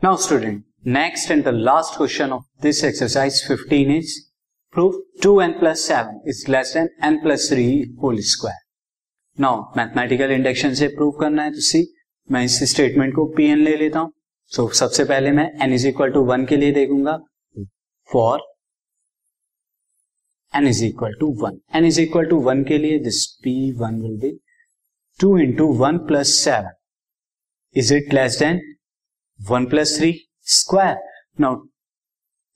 Now student, next and the last question of this exercise 15 is prove 2n plus 7 is less than n plus 3 whole square. Now mathematical induction से prove करना है तो see मैं इस statement को P n ले लेता हूँ। सो so, सबसे पहले मैं n is equal to one के लिए देखूँगा। For n is equal to one n is equal to one के लिए this P one will be two into one plus seven is it less than one plus three square. Now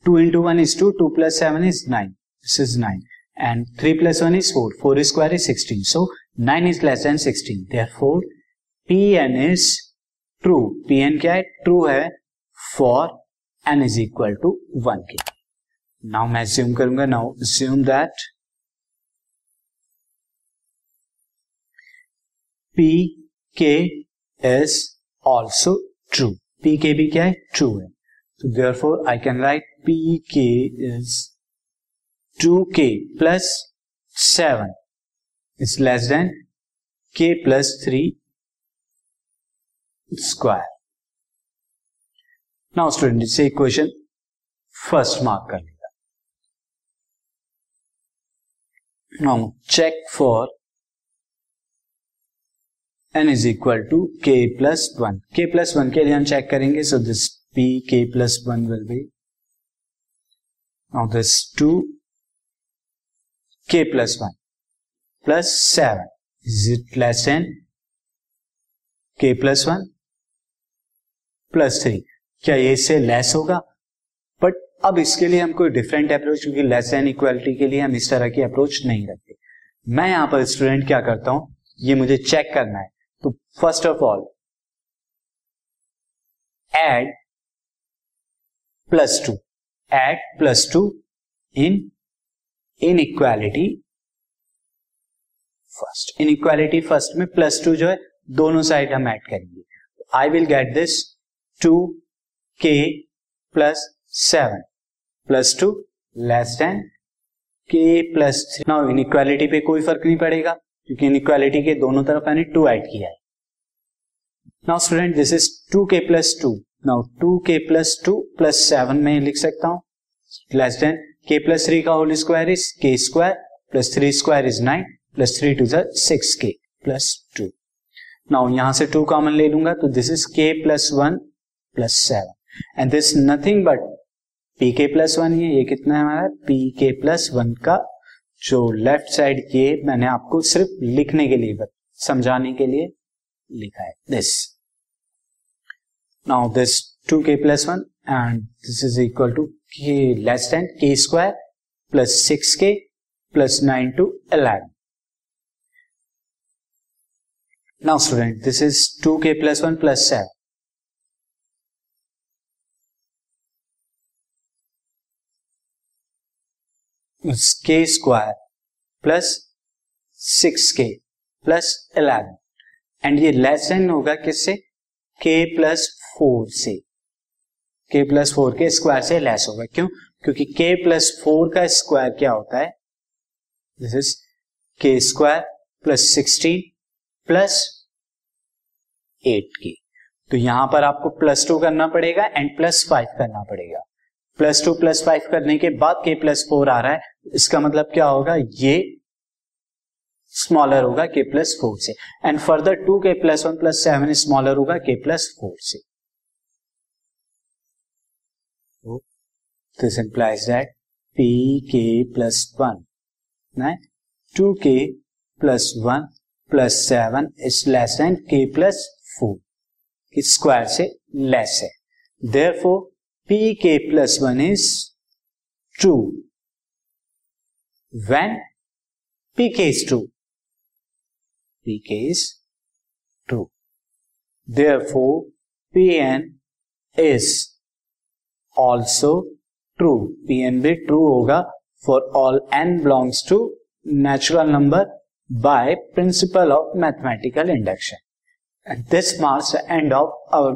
two into one is two two plus seven is nine this is nine and three plus one is four four square is sixteen so nine is less than sixteen therefore P n is true P n क्या है? True है for n is equal to one के। Now मैं assume करूँगा। Now assume that P k is also true P k भी क्या है true है तो therefore I can write P k is two k plus seven is less than k plus three square now student इसे equation first mark कर लेगा now check for n is equal to k plus one k plus one के लिए हम check करेंगे so this P k plus one will be this two k plus one plus seven is it less than k plus one plus three क्या ये इससे less होगा? But अब इसके लिए हम कोई डिफरेंट अप्रोच क्योंकि लेस देन इक्वालिटी के लिए हम इस तरह की अप्रोच नहीं रखते। मैं यहाँ पर स्टूडेंट क्या करता हूँ? ये मुझे चेक करना है। तो first of all add plus two add plus two in inequality first inequality first में प्लस टू जो है, दोनों साइड हम ऐड करेंगे। I will get this two k plus seven plus two less than k plus three now inequality पे कोई फ़र्क नहीं पड़ेगा। क्योंकि इनइक्वालिटी के दोनों तरफ़ मैंने टू ऐड किया है। Now student this is two k plus two now two k plus two plus seven में लिख सकता हूँ। Less than k plus three का whole square is k square plus three square is nine plus three two six k plus two now यहाँ से two common ले लूँगा तो this is k plus one plus seven and this nothing but P k plus one ये कितना है हमारा? P k plus one का जो लेफ़्ट साइड ये मैंने आपको सिर्फ़ लिखने के लिए समझाने के लिए लिखा है। This now this two k plus one and this is equal to k less than k square plus six k plus nine two eleven now student this is two k plus one plus seven k square plus six k plus eleven and ये less होगा किससे? K plus four से। K plus four के square से less होगा। क्यों? क्योंकि k plus four का स्क्वायर क्या होता है? This is k square plus sixteen plus eight k तो यहाँ पर आपको प्लस टू करना पड़ेगा एंड प्लस फाइव करना पड़ेगा। प्लस टू, प्लस फाइव करने के बाद के प्लस फोर आ रहा है। इसका मतलब क्या होगा? ये स्मॉलर होगा के प्लस फोर से। And further two k plus one plus seven smaller होगा के प्लस फोर से। This implies that P k plus one two k plus one plus seven is less and k plus four square से less है। Therefore P K plus one is true when pk is true. pk is true. Therefore, pn is also true. pn भी true होगा for all n belongs to natural number by principle of mathematical induction. And this marks the end of our